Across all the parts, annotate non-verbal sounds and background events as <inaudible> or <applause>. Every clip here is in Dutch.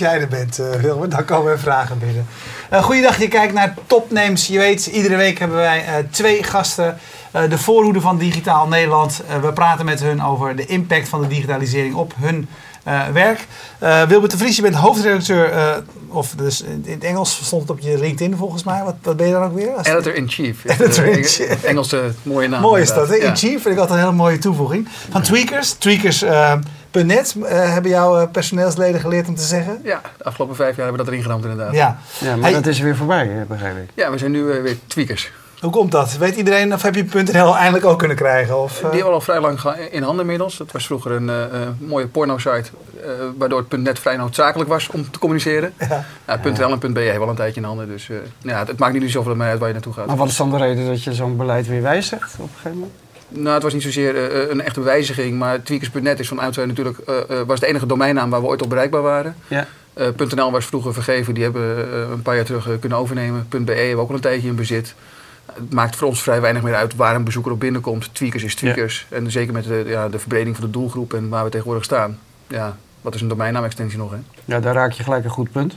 jij er bent, uh, Wilmer, dan komen er vragen binnen. Uh, goeiedag, je kijkt naar Topnames. Je weet, iedere week hebben wij uh, twee gasten. de voorhoede van Digitaal Nederland. we praten met hun over de impact van de digitalisering op hun werk. Wilbert de Vries, je bent hoofdredacteur, of dus in, het Engels stond het op je LinkedIn volgens mij. Wat, wat ben je dan ook weer? Editor-in-chief. Editor-in-chief. <laughs> Engelse mooie naam. Mooi is dat, In-chief vind ik altijd een hele mooie toevoeging. Van Tweakers. Tweakers Net uh, hebben jouw uh, personeelsleden geleerd om te zeggen? Ja, de afgelopen vijf jaar hebben we dat erin geramd inderdaad. Ja, ja maar dat is weer voorbij, begrijp ik. Ja, we zijn nu uh, weer tweakers. Hoe komt dat? Weet iedereen of heb je .nl eindelijk ook kunnen krijgen? Of, Die hebben we al vrij lang in handen inmiddels. Het was vroeger een mooie porno-site, waardoor het .net vrij noodzakelijk was om te communiceren. Ja. Nou, .nl en .be hebben al een tijdje in handen, dus ja, het, het, maakt niet zoveel meer uit waar je naartoe gaat. Maar wat is dan de reden dat je zo'n beleid weer wijzigt op een gegeven moment? Nou, het was niet zozeer uh, een echte wijziging, maar tweakers.net is van oudsher natuurlijk uh, was de enige domeinnaam waar we ooit op bereikbaar waren. Ja. .nl was vroeger vergeven, die hebben een paar jaar terug kunnen overnemen. .be hebben we ook al een tijdje in bezit. Het maakt voor ons vrij weinig meer uit waar een bezoeker op binnenkomt. Tweakers is Tweakers. En zeker met de, ja, de verbreding van de doelgroep en waar we tegenwoordig staan. Ja, wat is een domeinnaamextensie nog? Hè? Ja, daar raak je gelijk een goed punt.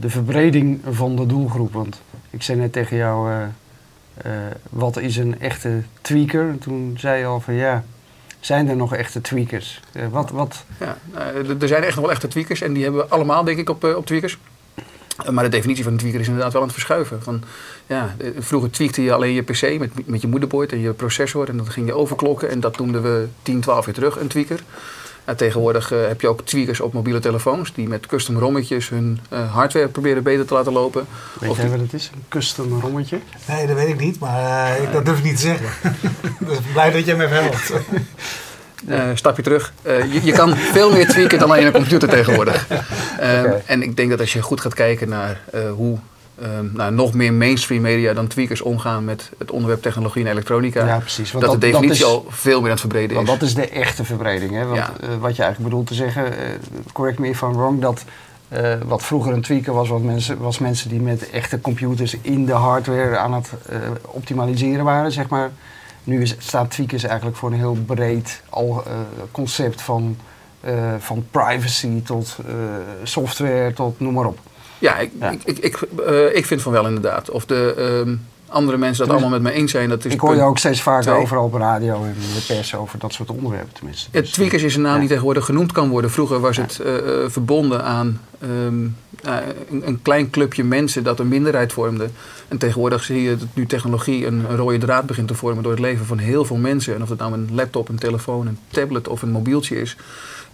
de verbreding van de doelgroep. Want ik zei net tegen jou uh, wat is een echte tweaker? En toen zei je al van ja, zijn er nog echte tweakers? Uh, wat, wat... Ja, uh, er zijn echt nog wel echte tweakers en die hebben we allemaal denk ik op, op tweakers. Maar de definitie van een tweaker is inderdaad wel aan het verschuiven. Van, ja, vroeger tweakte je alleen je PC met, met je moederboard en je processor en dan ging je overklokken en dat noemden we 10, 12 jaar terug een tweaker tegenwoordig uh, heb je ook tweakers op mobiele telefoons die met custom rommetjes hun uh, hardware proberen beter te laten lopen. Weet jij wat het is? Een custom rommetje? Nee, dat weet ik niet, maar uh, dat durf ik niet te zeggen. <laughs> dus blij dat jij me helpt. <laughs> stapje terug. Je, je, kan veel meer tweaken dan alleen een computer tegenwoordig. <laughs> Okay. En ik denk dat als je goed gaat kijken naar hoe Ehm, nou, nog meer mainstream media dan tweakers omgaan met het onderwerp technologie en elektronica. Ja, precies. Want dat, de definitie al veel meer aan het verbreden want is. Want dat is de echte verbreding. Hè? Want ja. uh, wat je eigenlijk bedoelt te zeggen, uh, correct me if I'm wrong, dat uh, wat vroeger een tweaker was, wat mensen, was mensen die met echte computers in de hardware aan het optimaliseren waren, zeg maar. Nu is, staat tweakers eigenlijk voor een heel breed al, concept van, van privacy tot software tot noem maar op. Ja, ik, ik, ik, uh, ik vind van wel inderdaad. Of de uh, andere mensen dat allemaal met me eens zijn. Dat is ik hoor je ook steeds vaker overal op radio en in de pers over dat soort onderwerpen tenminste. Het dus, tweakers is een naam ja. die tegenwoordig genoemd kan worden. Vroeger was het uh, verbonden aan um, een, een, klein clubje mensen dat een minderheid vormde. En tegenwoordig zie je dat nu technologie een, een, rode draad begint te vormen door het leven van heel veel mensen. En of het nou een laptop, een telefoon, een tablet of een mobieltje is.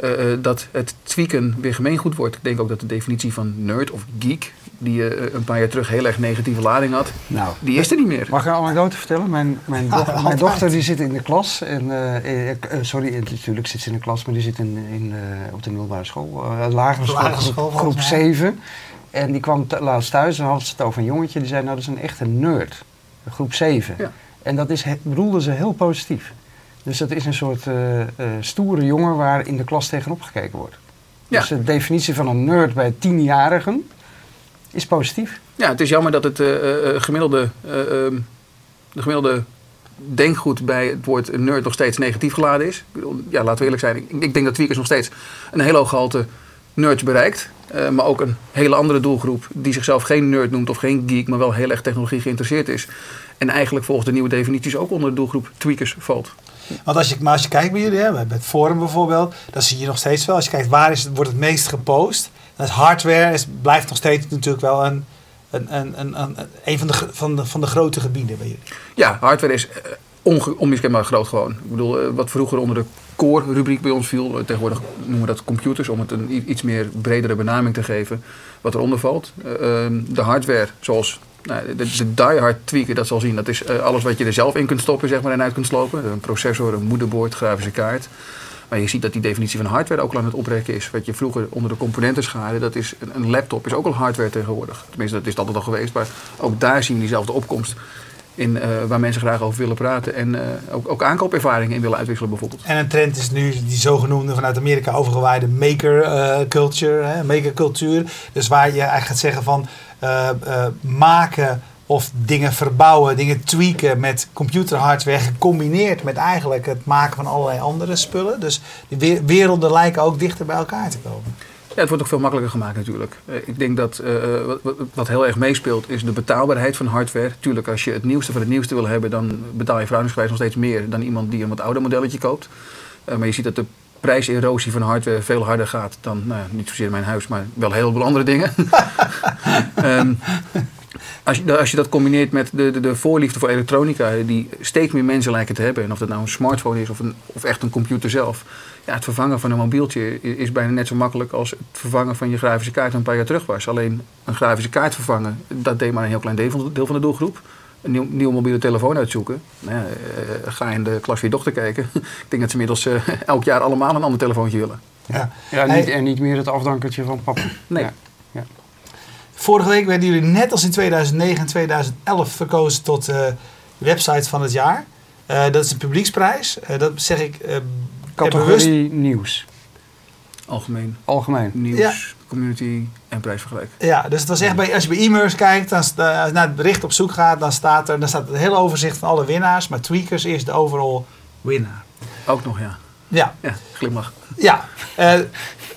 Uh, dat het tweaken weer gemeengoed wordt. Ik denk ook dat de definitie van nerd of geek, die uh, een paar jaar terug heel erg negatieve lading had, nou, die is er niet meer. Mag ik een anekdote vertellen? Mijn, mijn, <laughs> mijn dochter die zit in de klas. En, uh, sorry, natuurlijk zit ze in de klas, maar die zit in, in, op de middelbare school, lagere school, lagere school groep, groep 7. En die kwam laatst thuis en had ze het over een jongetje. Die zei, nou dat is een echte nerd. Groep 7. Ja. En dat is, bedoelde ze heel positief. Dus dat is een soort uh, uh, stoere jongen waar in de klas tegenop gekeken wordt. Ja. Dus de definitie van een nerd bij tienjarigen is positief. Ja, het is jammer dat het uh, gemiddelde, ehm, de gemiddelde denkgoed bij het woord nerd nog steeds negatief geladen is. Ja, laten we eerlijk zijn. Ik, ik denk dat Tweakers nog steeds een hele hoog gehalte nerds bereikt. Uh, maar ook een hele andere doelgroep die zichzelf geen nerd noemt of geen geek, maar wel heel erg technologie geïnteresseerd is. En eigenlijk volgens de nieuwe definities ook onder de doelgroep tweakers valt. Want als je, maar als je kijkt bij jullie, hè, het forum bijvoorbeeld, dan zie je nog steeds wel, als je kijkt waar is, wordt het meest gepost, dan is hardware is, blijft nog steeds natuurlijk wel een, een, een, een, een, een van, de, van, de, van de grote gebieden bij jullie. Ja, hardware is uh, onmiskenbaar groot gewoon. Ik bedoel, uh, wat vroeger onder de core-rubriek bij ons viel, tegenwoordig noemen we dat computers, om het een iets meer bredere benaming te geven, wat eronder valt. Ehm, de hardware, zoals nou, de, de diehard tweaken, dat zal zien, dat is uh, alles wat je er zelf in kunt stoppen zeg maar, en uit kunt slopen. Een processor, een moederbord, grafische kaart. Maar je ziet dat die definitie van hardware ook al aan het oprekken is. Wat je vroeger onder de componenten schade, dat is een, laptop is ook al hardware tegenwoordig. Tenminste, dat is altijd al geweest. Maar ook daar zien we diezelfde opkomst. In, uh, waar mensen graag over willen praten en uh, ook, ook aankoopervaringen in willen uitwisselen bijvoorbeeld. En een trend is nu die zogenoemde vanuit Amerika overgewaaide maker uh, culture, maker cultuur. Dus waar je eigenlijk gaat zeggen van uh, uh, maken of dingen verbouwen, dingen tweaken met computerhardware gecombineerd met eigenlijk het maken van allerlei andere spullen. Dus die werelden lijken ook dichter bij elkaar te komen. Ja, het wordt ook veel makkelijker gemaakt natuurlijk. Uh, ik denk dat wat, heel erg meespeelt is de betaalbaarheid van hardware. Tuurlijk, als je het nieuwste van het nieuwste wil hebben, dan betaal je verhoudingsgewijs nog steeds meer dan iemand die een wat ouder modelletje koopt. Maar je ziet dat de prijserosie van hardware veel harder gaat dan, nou, niet zozeer mijn huis, maar wel heel veel andere dingen. um, <laughs> als, je, als je dat combineert met de, de, de, voorliefde voor elektronica, die steeds meer mensen lijken te hebben, en of dat nou een smartphone is of, een, of echt een computer zelf, ja, het vervangen van een mobieltje is bijna net zo makkelijk als het vervangen van je grafische kaart een paar jaar terug was. Alleen een grafische kaart vervangen, dat deed maar een heel klein deel van de doelgroep. Een nieuw, nieuwe mobiele telefoon uitzoeken. Nou ja, uh, ga in de klas van je dochter kijken. <laughs> Ik denk dat ze inmiddels uh, elk jaar allemaal een ander telefoontje willen. Ja, ja niet, en niet meer het afdankertje van papa. Nee. Ja. Ja. Vorige week werden jullie net als in 2009 en 2011 verkozen tot uh, website van het jaar. Uh, dat is een publieksprijs. Uh, dat zeg ik Categorie bewust... nieuws. Algemeen. Algemeen. Nieuws, ja. Community en prijsvergelijk. Ja, dus het was echt bij, als je bij e-mails kijkt, dan, als je naar het bericht op zoek gaat, dan staat er dan staat het hele overzicht van alle winnaars. Maar Tweakers is de overall winnaar. Ook nog, ja. Ja. Ja, glimlach. Ja. Uh,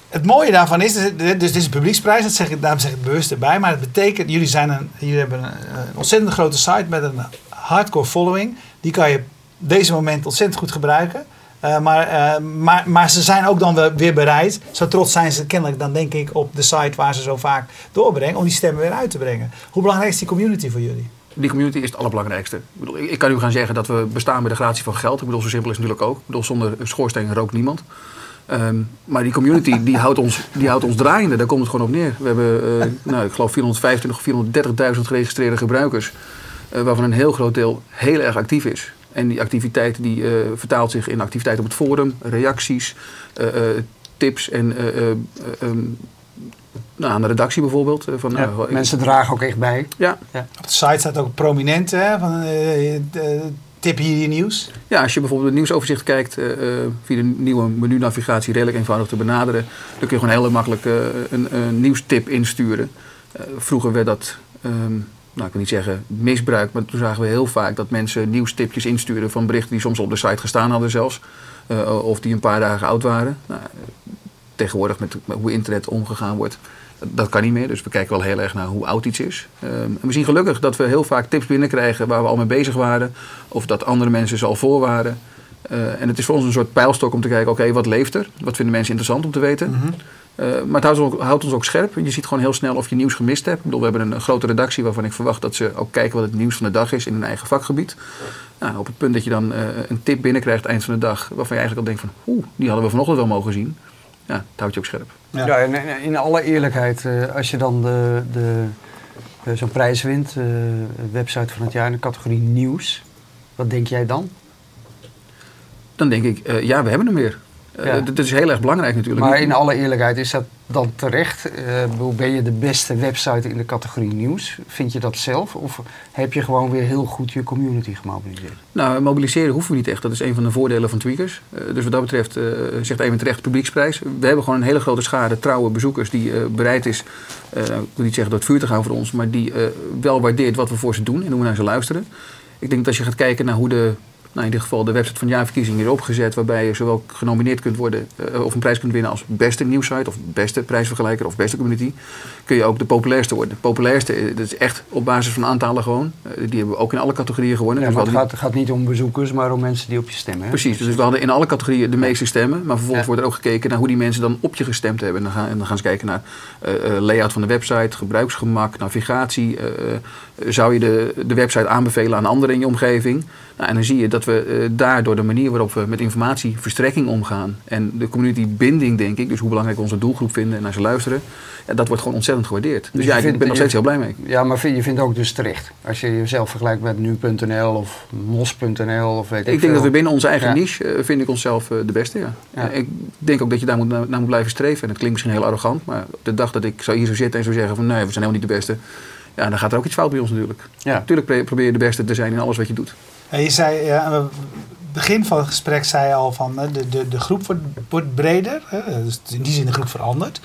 het mooie daarvan is, dus dit is een publieksprijs, dat zeg ik, daarom zeg ik het bewust erbij. Maar het betekent, jullie, zijn een, jullie hebben een, een ontzettend grote site met een hardcore following. Die kan je op deze moment ontzettend goed gebruiken. Maar, uh, maar, maar ze zijn ook dan weer bereid, zo trots zijn ze kennelijk dan denk ik op de site waar ze zo vaak doorbrengen, om die stemmen weer uit te brengen. Hoe belangrijk is die community voor jullie? Die community is het allerbelangrijkste. Ik, bedoel, ik, kan u gaan zeggen dat we bestaan bij de gratie van geld. Ik bedoel, zo simpel is natuurlijk ook. Ik bedoel, zonder schoorsteen rookt niemand. Um, maar die community die houdt, ons, die houdt ons draaiende, daar komt het gewoon op neer. We hebben, uh, nou, ik geloof, 425 of 430.000 geregistreerde gebruikers, waarvan een heel groot deel heel erg actief is. En die activiteit die uh, vertaalt zich in activiteit op het forum, reacties, tips en um, nou, aan de redactie bijvoorbeeld. Van, ja, nou, mensen ik, dragen ook echt bij. Ja. ja. Op de site staat ook prominent hè, van tip hier je nieuws. Ja, als je bijvoorbeeld het nieuwsoverzicht kijkt uh, via de nieuwe menu-navigatie redelijk eenvoudig te benaderen, dan kun je gewoon heel makkelijk uh, een, een, nieuwstip insturen. vroeger werd dat um, nou, ik wil niet zeggen misbruik, maar toen zagen we heel vaak dat mensen nieuwstipjes insturen van berichten die soms op de site gestaan hadden zelfs. Uh, of die een paar dagen oud waren. Nou, tegenwoordig met, hoe internet omgegaan wordt, dat kan niet meer. Dus we kijken wel heel erg naar hoe oud iets is. Um, en we zien gelukkig dat we heel vaak tips binnenkrijgen waar we al mee bezig waren. Of dat andere mensen ze al voor waren. Uh, en het is voor ons een soort pijlstok om te kijken, oké, wat leeft er? Wat vinden mensen interessant om te weten? -hmm. Uh, maar het houdt ons, ook, houdt ons, ook, scherp. Je ziet gewoon heel snel of je nieuws gemist hebt. Ik bedoel, we hebben een grote redactie waarvan ik verwacht dat ze ook kijken wat het nieuws van de dag is in hun eigen vakgebied. Nou, op het punt dat je dan uh, een tip binnenkrijgt eind van de dag, waarvan je eigenlijk al denkt van, oeh, die hadden we vanochtend wel mogen zien. Ja, het houdt je ook scherp. Ja, in alle eerlijkheid, als je dan de, de, zo'n prijs wint, website van het jaar in de categorie nieuws, wat denk jij dan? dan denk ik, uh, ja, we hebben hem weer. Ja. Dat is heel erg belangrijk natuurlijk. Maar in alle eerlijkheid, is dat dan terecht? Uh, ben je de beste website in de categorie nieuws? Vind je dat zelf? Of heb je gewoon weer heel goed je community gemobiliseerd? Nou, mobiliseren hoeven we niet echt. Dat is een van de voordelen van Tweakers. Uh, dus wat dat betreft zegt even terecht publieksprijs. We hebben gewoon een hele grote schade trouwe bezoekers die bereid is, ik wil niet zeggen door het vuur te gaan voor ons, maar die wel waardeert wat we voor ze doen en hoe we naar ze luisteren. Ik denk dat als je gaat kijken naar hoe de nou, in dit geval de website van de jaarverkiezing weer opgezet, waarbij je zowel genomineerd kunt worden uh, of een prijs kunt winnen als beste nieuwsite of beste prijsvergelijker of beste community, kun je ook de populairste worden. De populairste, dat is echt op basis van aantallen gewoon. Uh, die hebben we ook in alle categorieën gewonnen. Ja, dus het gaat, gaat, niet om bezoekers, maar om mensen die op je stemmen. Hè? Precies, dus we hadden in alle categorieën de meeste stemmen, maar vervolgens ja. wordt er ook gekeken naar hoe die mensen dan op je gestemd hebben. En dan gaan, en dan gaan ze kijken naar uh, layout van de website, gebruiksgemak, navigatie. zou je de, de website aanbevelen aan anderen in je omgeving? Nou, en dan zie je dat we uh, daardoor de manier waarop we met informatieverstrekking omgaan en de community binding, denk ik, dus hoe belangrijk we onze doelgroep vinden en naar ze luisteren, ja, dat wordt gewoon ontzettend gewaardeerd. Dus, dus ja, ik ben nog steeds heel blij mee. Ja, maar vind, je vindt ook dus terecht. Als je jezelf vergelijkt met nu.nl of mos.nl of weet ik Ik denk dat we binnen onze eigen ja. niche, uh, vind ik onszelf uh, de beste, ja. ja. Ik denk ook dat je daar moet, naar, naar, moet blijven streven. En het klinkt misschien heel arrogant, maar op de dag dat ik zou hier zo zitten en zou zeggen van nee, we zijn helemaal niet de beste. Ja, dan gaat er ook iets fout bij ons natuurlijk. Ja. Natuurlijk probeer je de beste te zijn in alles wat je doet. Je zei, ja, aan het begin van het gesprek zei je al van de, de, de groep wordt, breder. Dus in die zin de groep verandert.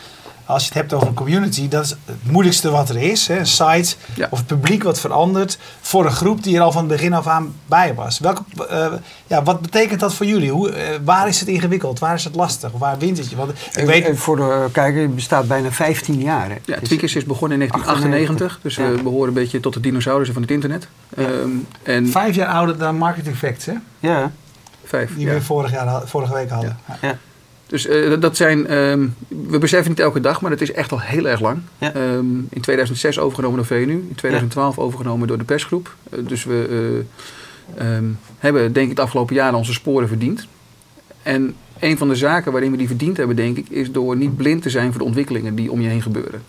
Als je het hebt over een community, dat is het moeilijkste wat er is. Hè? Een site Ja. of het publiek wat verandert voor een groep die er al van het begin af aan bij was. Welke, eh, ja, wat betekent dat voor jullie? Hoe, eh, waar is het ingewikkeld? Waar is het lastig? Waar wint het je? Want ik weet, voor de kijker, het bestaat bijna 15 jaar. Hè? Ja, Het is- Tweakers is begonnen in 1998, dus Ja. we behoren een beetje tot de dinosaurussen van het internet. Ehm, en vijf jaar ouder dan Marketing Facts, hè? Ja, vijf, die ja. we vorig jaar, vorige week hadden. Ja. Dus eh, dat- dat zijn, ehm, we beseffen niet elke dag, maar het is echt al heel erg lang. Ja. Ehm, in 2006 overgenomen door VNU, in 2012 overgenomen door de persgroep. Eh, dus we eh, ehm, hebben denk ik het afgelopen jaar onze sporen verdiend. En een van de zaken waarin we die verdiend hebben, denk ik, is door niet blind te zijn voor de ontwikkelingen die om je heen gebeuren.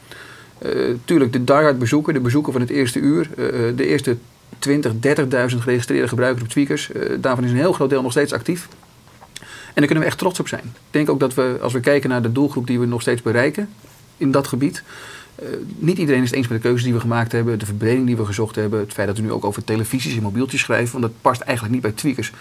Tuurlijk, de diehard bezoeker, de bezoeker van het eerste uur, de eerste 20, 30.000 geregistreerde gebruikers op Tweakers, daarvan is een heel groot deel nog steeds actief. En daar kunnen we echt trots op zijn. Ik denk ook dat we, als we kijken naar de doelgroep die we nog steeds bereiken in dat gebied. eh, niet iedereen is het eens met de keuzes die we gemaakt hebben, de verbreding die we gezocht hebben, het feit dat we nu ook over televisies en mobieltjes schrijven, want dat past eigenlijk niet bij tweakers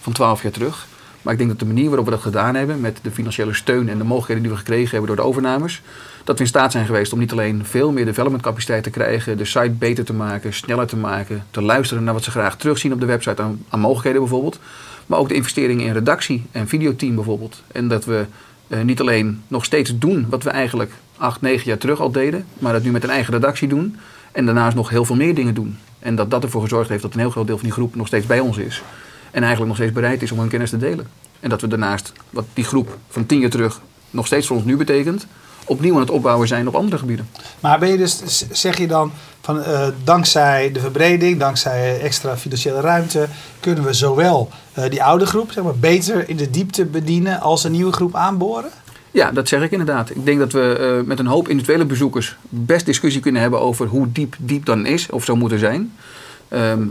van 12 jaar terug. Maar ik denk dat de manier waarop we dat gedaan hebben, met de financiële steun en de mogelijkheden die we gekregen hebben door de overnames, dat we in staat zijn geweest om niet alleen veel meer development capaciteit te krijgen, de site beter te maken, sneller te maken, te luisteren naar wat ze graag terugzien op de website aan, aan mogelijkheden bijvoorbeeld, maar ook de investeringen in redactie en videoteam bijvoorbeeld. En dat we eh, niet alleen nog steeds doen wat we eigenlijk acht, negen jaar terug al deden, maar dat nu met een eigen redactie doen en daarnaast nog heel veel meer dingen doen. En dat dat ervoor gezorgd heeft dat een heel groot deel van die groep nog steeds bij ons is. En eigenlijk nog steeds bereid is om hun kennis te delen. En dat we daarnaast, wat die groep van tien jaar terug nog steeds voor ons nu betekent, opnieuw aan het opbouwen zijn op andere gebieden. Maar ben je dus, zeg je dan van eh, dankzij de verbreding, dankzij extra financiële ruimte, kunnen we zowel eh, die oude groep zeg maar, beter in de diepte bedienen als een nieuwe groep aanboren? Ja, dat zeg ik inderdaad. Ik denk dat we eh, met een hoop individuele bezoekers best discussie kunnen hebben over hoe diep diep dan is of zou moeten zijn. Ehm,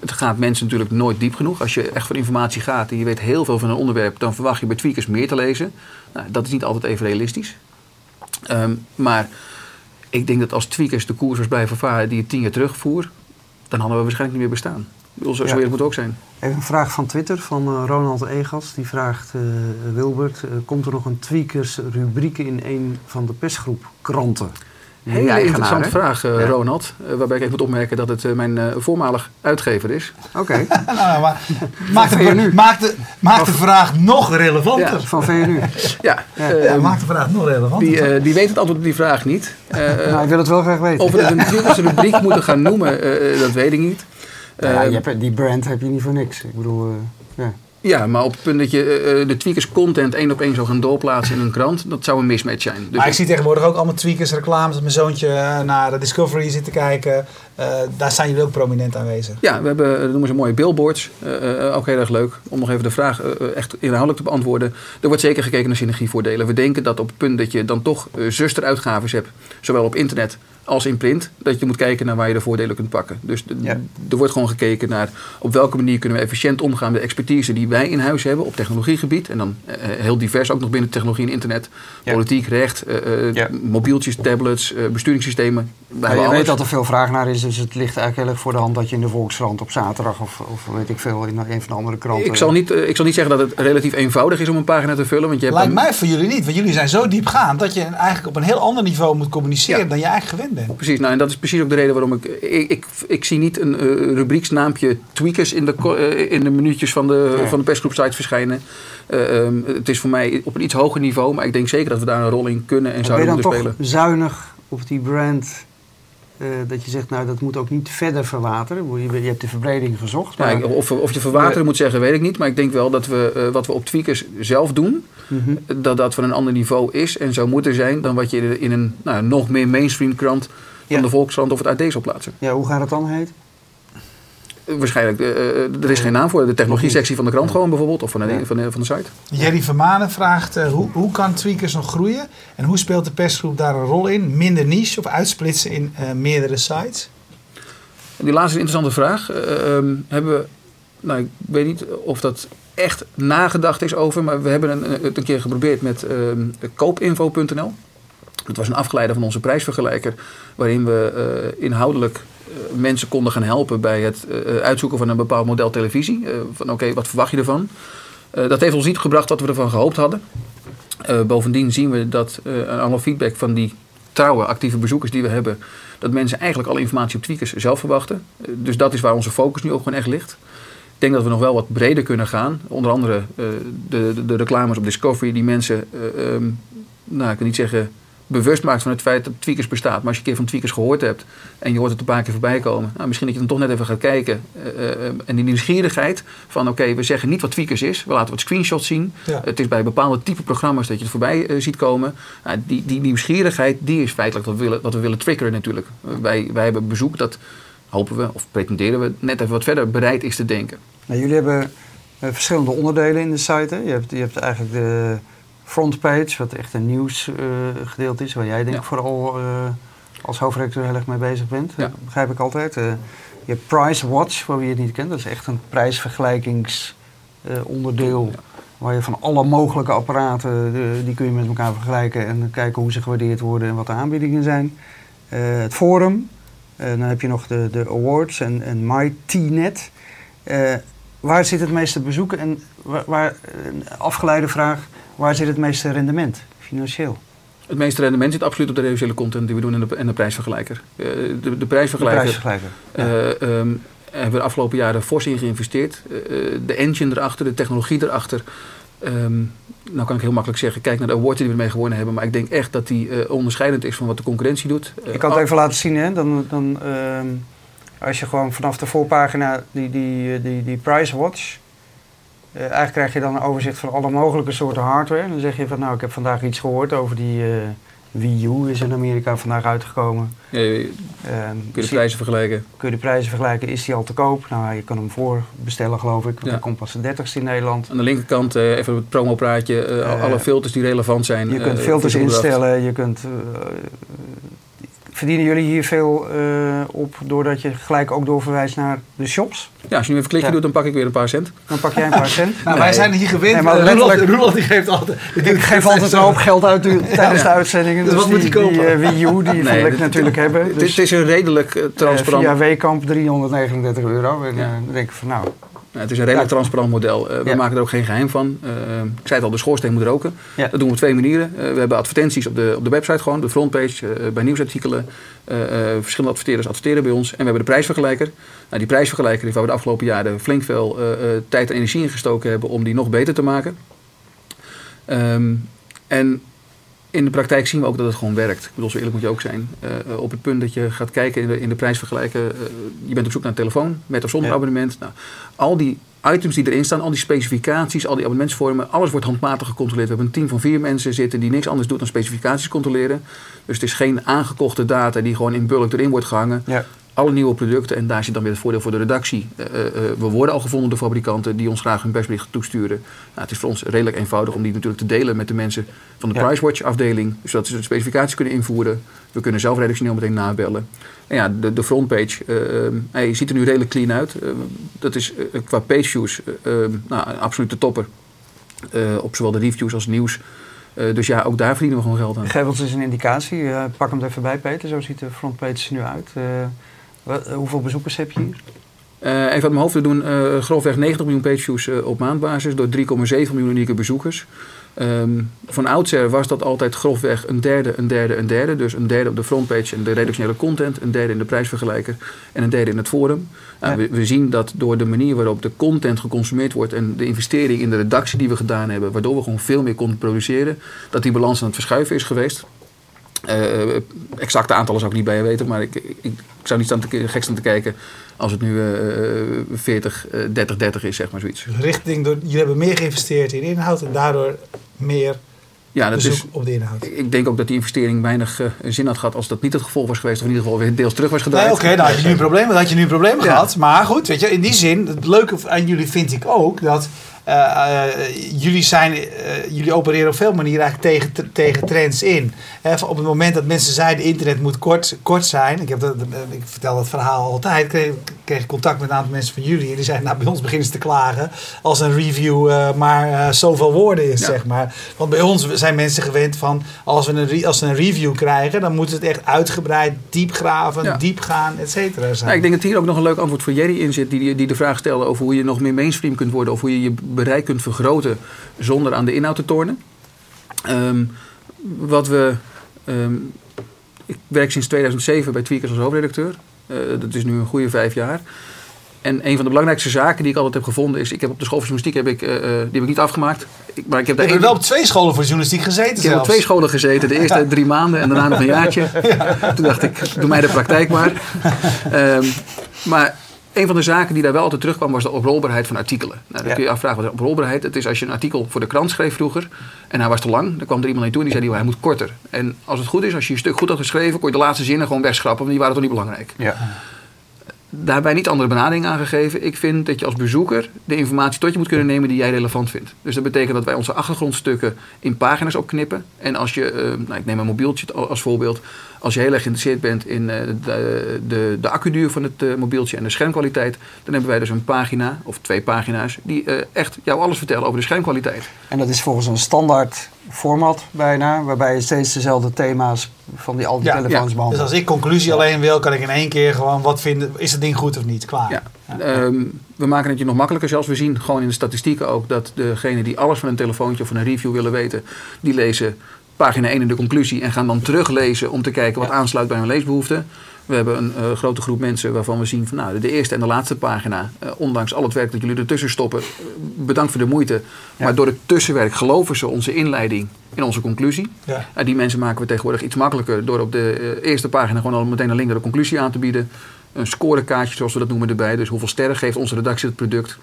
het, gaat mensen natuurlijk nooit diep genoeg. Als je echt van informatie gaat en je weet heel veel van een onderwerp, dan verwacht je bij tweakers meer te lezen. Nou, dat is niet altijd even realistisch. Ehm, maar ik denk dat als tweakers de koers was blijven varen die je tien jaar terugvoer, dan hadden we waarschijnlijk niet meer bestaan. Zo, zo Ja. eerlijk moet het ook zijn. Even een vraag van Twitter van eh, Ronald Egas. Die vraagt, eh, Wilbert, eh, komt er nog een tweakers rubriek in een van de persgroep kranten? Hele Eigenaar, interessante hè? vraag, eh, Ja. Ronald. Eh, waarbij ik even moet opmerken dat het eh, mijn eh, voormalig uitgever is. Oké, <laughs> nou, maar <laughs> maak de, VNU. maak de, maak de vraag nog relevanter. Ja. van VNU. Ja, Ja. eh, Ja, maak de vraag nog relevanter. die, eh, die weet het antwoord op die vraag niet. Eh, <laughs> nou, ik wil het wel graag weten. of we het een rubriek moeten gaan noemen, dat weet ik niet. Nou ja, je hebt, die brand heb je niet voor niks. Ik bedoel, eh, ja. Ja, maar op het punt dat je eh, eh, de tweakers content één op één zou gaan doorplaatsen in een krant, dat zou een mismatch zijn. Dus maar ik zie tegenwoordig ook allemaal tweakers reclames. Dat mijn zoontje eh, naar de Discovery zit te kijken. Daar zijn jullie ook prominent aanwezig. Ja, we hebben, dat noemen ze mooie billboards. Ook heel erg leuk. Om nog even de vraag echt inhoudelijk te beantwoorden. Er wordt zeker gekeken naar synergievoordelen. We denken dat op het punt dat je dan toch zusteruitgaves hebt, zowel op internet als in print, dat je moet kijken naar waar je de voordelen kunt pakken. Dus de- Ja. er wordt gewoon gekeken naar op welke manier kunnen we efficiënt omgaan met de expertise die wij in huis hebben op technologiegebied. En dan eh, heel divers ook nog binnen technologie en internet. Ja. Politiek, recht, eh, eh, Ja. mobieltjes, tablets, eh, besturingssystemen. We Maar hebben je weet alles. dat er veel vraag naar is, dus het ligt eigenlijk heel erg voor de hand dat je in de Volkskrant op zaterdag of, of weet ik veel in een van de andere kranten. Ik zal, niet, eh, ik zal niet zeggen dat het relatief eenvoudig is om een pagina te vullen. Want je hebt Lijkt mij voor jullie niet. Want jullie zijn zo diepgaand dat je eigenlijk op een heel ander niveau moet communiceren Ja. dan je eigenlijk gewend bent. Precies, nou en dat is precies ook de reden waarom ik... Ik, ik, ik zie niet een eh, rubrieksnaampje tweakers in de, eh, in de minuutjes van de, Ja. van de persgroepsite verschijnen. Eh, ehm, het is voor mij op een iets hoger niveau, maar ik denk zeker dat we daar een rol in kunnen en ben je zouden dan moeten toch spelen. zuinig op die brand? Eh, dat je zegt, nou dat moet ook niet verder verwateren. Je, je hebt de verbreding gezocht. Maar, of, of je verwateren moet zeggen, weet ik niet. Maar ik denk wel dat we eh, wat we op tweakers zelf doen, Mhm. dat dat van een ander niveau is en zou moeten zijn dan wat je in een nou, nog meer mainstream krant van Ja. de Volkskrant of het AD zou plaatsen. ja, hoe gaat het dan heet? Waarschijnlijk, eh, eh, er is geen naam voor. De technologie-sectie van de krant gewoon bijvoorbeeld, of van de, Ja. van de, van de site. Jerry Vermanen vraagt eh, hoe, hoe kan Tweakers nog groeien? En hoe speelt de persgroep daar een rol in? Minder niche of uitsplitsen in eh, meerdere sites? Die laatste is een interessante vraag. Eh, ehm, hebben we, nou, ik weet niet of dat echt nagedacht is over, maar we hebben een, het een keer geprobeerd met ehm, koopinfo.nl. Dat was een afgeleide van onze prijsvergelijker, waarin we eh, inhoudelijk mensen konden gaan helpen bij het eh, uitzoeken van een bepaald model televisie. Eh, van oké, wat verwacht je ervan? Eh, dat heeft ons niet gebracht wat we ervan gehoopt hadden. bovendien zien we dat aan alle feedback van die trouwe actieve bezoekers die we hebben, dat mensen eigenlijk alle informatie op tweakers zelf verwachten. dus dat is waar onze focus nu ook gewoon echt ligt. Ik denk dat we nog wel wat breder kunnen gaan. Onder andere de, de, de, reclames op Discovery die mensen, ehm, nou ik kan niet zeggen bewust maakt van het feit dat Tweakers bestaat. Maar als je een keer van Tweakers gehoord hebt en je hoort het een paar keer voorbij komen, nou, misschien dat je dan toch net even gaat kijken. Uh, uh, en die nieuwsgierigheid van oké, we zeggen niet wat Tweakers is, we laten wat screenshots zien. Het is bij bepaalde type programma's dat je het voorbij uh, ziet komen. Nou, die, die nieuwsgierigheid, die is feitelijk wat we willen, wat we willen triggeren natuurlijk. wij, wij hebben bezoek dat, hopen we, of pretenderen we, net even wat verder bereid is te denken. Nou, jullie hebben verschillende onderdelen in de site. Hè? Je, hebt, je hebt eigenlijk de frontpage, wat echt een nieuwsgedeelte is, waar jij denk ik vooral uh, als hoofdredacteur heel erg mee bezig bent. Dat begrijp ik altijd. Uh, je hebt Price Watch, waar je het niet kent. Dat is echt een prijsvergelijkingsonderdeel. Waar je van alle mogelijke apparaten, die kun je met elkaar vergelijken en kijken hoe ze gewaardeerd worden en wat de aanbiedingen zijn. het forum, dan heb je nog de, de awards en, en MyTNet. waar zit het meeste bezoeken en waar, waar, afgeleide vraag, Waar zit het meeste rendement financieel? Het meeste rendement zit absoluut op de reduciële content die we doen en de, en de prijsvergelijker. Uh, de, de prijsvergelijker, de prijsvergelijker uh, um, hebben we de afgelopen jaren fors in geïnvesteerd. Uh, de engine erachter, de technologie erachter. Um, nou kan ik heel makkelijk zeggen, kijk naar de award die we mee gewonnen hebben. Maar ik denk echt dat die onderscheidend is van wat de concurrentie doet. ik kan het even laten zien. Hè? Dan, dan, ehm, als je gewoon vanaf de voorpagina die, die, die, die Price Watch uh, eigenlijk krijg je dan een overzicht van alle mogelijke soorten hardware. Dan zeg je van nou, ik heb vandaag iets gehoord over die uh, Wii U is in Amerika vandaag uitgekomen. Ja, uh, kun je de prijzen vergelijken? Kun je de prijzen vergelijken? Is die al te koop? Nou, je kan hem voorbestellen geloof ik. Ja. komt pas de 30ste in Nederland. Aan de linkerkant uh, even het promopraatje. alle filters die relevant zijn. Je kunt filters instellen. Je kunt Verdienen jullie hier veel uh, op doordat je gelijk ook doorverwijst naar de shops? Ja, als je nu even klikje doet, dan pak ik weer een paar cent. Dan pak jij een paar cent. <laughs> nou, wij zijn hier gewend. Nee, maar letterlijk, Roeland, die geeft altijd... <laughs> Ik geef altijd een hoop geld uit <laughs> tijdens de uitzendingen. Dus, dus wat moet hij kopen? Die uh, Wii U, die nee, wil ik natuurlijk hebben. Dus, het is een redelijk uh, transparant... via Weekamp 339 euro. En dan denk ik van nou... het is een redelijk transparant model. Uh, we maken er ook geen geheim van. Uh, ik zei het al, de schoorsteen moet roken. Ja. Dat doen we op twee manieren. Uh, we hebben advertenties op de, op de website gewoon, de frontpage, bij nieuwsartikelen. verschillende adverteerders adverteren bij ons. En we hebben de prijsvergelijker. Nou, die prijsvergelijker is waar we de afgelopen jaren flink veel tijd en energie in gestoken hebben om die nog beter te maken. Um, en in de praktijk zien we ook dat het gewoon werkt. Ik bedoel, zo eerlijk moet je ook zijn. Uh, op het punt dat je gaat kijken in de, in de. Uh, je bent op zoek naar een telefoon met of zonder abonnement. Nou, al die items die erin staan, al die specificaties, al die abonnementsvormen, alles wordt handmatig gecontroleerd. We hebben een team van vier mensen zitten die niks anders doet dan specificaties controleren. Dus het is geen aangekochte data die gewoon in bulk erin wordt gehangen. Ja alle nieuwe producten. En daar zit dan weer het voordeel voor de redactie. Uh, uh, we worden al gevonden door fabrikanten die ons graag hun persbericht toesturen. Nou, het is voor ons redelijk eenvoudig om die natuurlijk te delen met de mensen van de ja. Pricewatch afdeling. Zodat ze de specificaties kunnen invoeren. We kunnen zelf redactioneel meteen nabellen. En ja, de, de frontpage uh, ziet er nu redelijk clean uit. dat is qua page views nou, een absolute topper. op zowel de reviews als nieuws. dus ja, ook daar verdienen we gewoon geld aan. Geef ons eens een indicatie. pak hem er even bij, Peter. Zo ziet de frontpage er nu uit. Wat, eh, hoeveel bezoekers heb je hier? Even uit mijn hoofd, we doen uh, grofweg 90 miljoen pageviews op maandbasis door 3,7 miljoen unieke bezoekers. Um, van oudsher was dat altijd grofweg een derde, een derde, een derde. Dus een derde op de frontpage en de redactionele content, een derde in de prijsvergelijker en een derde in het forum. Ja. we, we, zien dat door de manier waarop de content geconsumeerd wordt en de investering in de redactie die we gedaan hebben, waardoor we gewoon veel meer konden produceren, dat die balans aan het verschuiven is geweest. Uh, exacte aantallen zou ik niet bij je weten, maar ik, ik, ik zou niet staan te, gek staan te kijken als het nu uh, 40, 30, 30 is, zeg maar zoiets. Richting door, jullie hebben meer geïnvesteerd in inhoud en daardoor meer ja, dat is, op de inhoud. Ik denk ook dat die investering weinig uh, zin had gehad als dat niet het gevolg was geweest, of in ieder geval weer deels terug was gedraaid. Nee, Oké, okay, dan had je nu een probleem, dan had je nu een probleem ja. gehad. Maar goed, weet je, in die zin, het leuke aan jullie vind ik ook dat jullie, zijn, uh, jullie opereren op veel manieren eigenlijk tegen, tegen trends in. op het moment dat mensen zeiden internet moet kort, kort zijn. Ik, heb dat, ik vertel dat verhaal altijd. Kreeg, kreeg ik contact met een aantal mensen van jullie. En die zeiden nou bij ons beginnen ze te klagen. Als een review maar zoveel woorden is zeg maar. Want bij ons zijn mensen gewend van als, we een, als ze een review krijgen. Dan moet het echt uitgebreid, diepgraven, ja. diep gaan, et cetera zijn. Nou, ik denk dat hier ook nog een leuk antwoord voor Jerry in zit. Die, die de vraag stelde over hoe je nog meer mainstream kunt worden. Of hoe je je bereik kunt vergroten zonder aan de inhoud te tornen. Ehm, wat we. ehm, ik werk sinds 2007 bij Tweakers als hoofdredacteur. Eh, dat is nu een goede vijf jaar. En een van de belangrijkste zaken die ik altijd heb gevonden is... Ik heb op de school van journalistiek heb ik, eh, eh, die heb ik niet afgemaakt. Ik, maar ik heb Je daar hebt één- wel op twee scholen voor journalistiek gezeten ik heb op twee scholen gezeten. De eerste <laughs> drie maanden en daarna nog een <laughs> jaartje. Toen dacht ik, doe mij de praktijk maar. <laughs> Ehm, maar een van de zaken die daar wel altijd terugkwam was de oprolbaarheid van artikelen. Nou, dan Ja. kun je je afvragen wat is oprolbaarheid. Het is als je een artikel voor de krant schreef vroeger en hij was te lang. Dan kwam er iemand naartoe en die zei, hij moet korter. En als het goed is, als je je stuk goed had geschreven, kon je de laatste zinnen gewoon wegschrappen. Want die waren toch niet belangrijk. Ja. Daarbij niet andere benadering aangegeven. Ik vind dat je als bezoeker de informatie tot je moet kunnen nemen die jij relevant vindt. Dus dat betekent dat wij onze achtergrondstukken in pagina's opknippen. En als je, eh, nou, ik neem een mobieltje als voorbeeld. Als je heel erg geïnteresseerd bent in eh, de, de, de accuduur van het eh, mobieltje en de schermkwaliteit. Dan hebben wij dus een pagina of twee pagina's die eh, echt jou alles vertellen over de schermkwaliteit. En dat is volgens een standaard format bijna, waarbij je steeds dezelfde thema's van die al die Ja, telefoons ja. Dus behandelt. als ik conclusie alleen wil, kan ik in één keer gewoon wat vinden. Is het ding goed of niet? Klaar. Ja. Ehm, we maken het je nog makkelijker zelfs. We zien gewoon in de statistieken ook dat degenen die alles van een telefoontje of van een review willen weten, die lezen pagina 1 in de conclusie en gaan dan teruglezen om te kijken wat aansluit bij hun leesbehoeften. We hebben een eh, grote groep mensen waarvan we zien van nou, de eerste en de laatste pagina, eh, ondanks al het werk dat jullie ertussen stoppen, eh, bedankt voor de moeite. Ja. Maar door het tussenwerk geloven ze onze inleiding in onze conclusie. Ja. Nou, die mensen maken we tegenwoordig iets makkelijker door op de eerste pagina gewoon al meteen een link naar de conclusie aan te bieden. Een scorekaartje, zoals we dat noemen, erbij. Dus hoeveel sterren geeft onze redactie het product.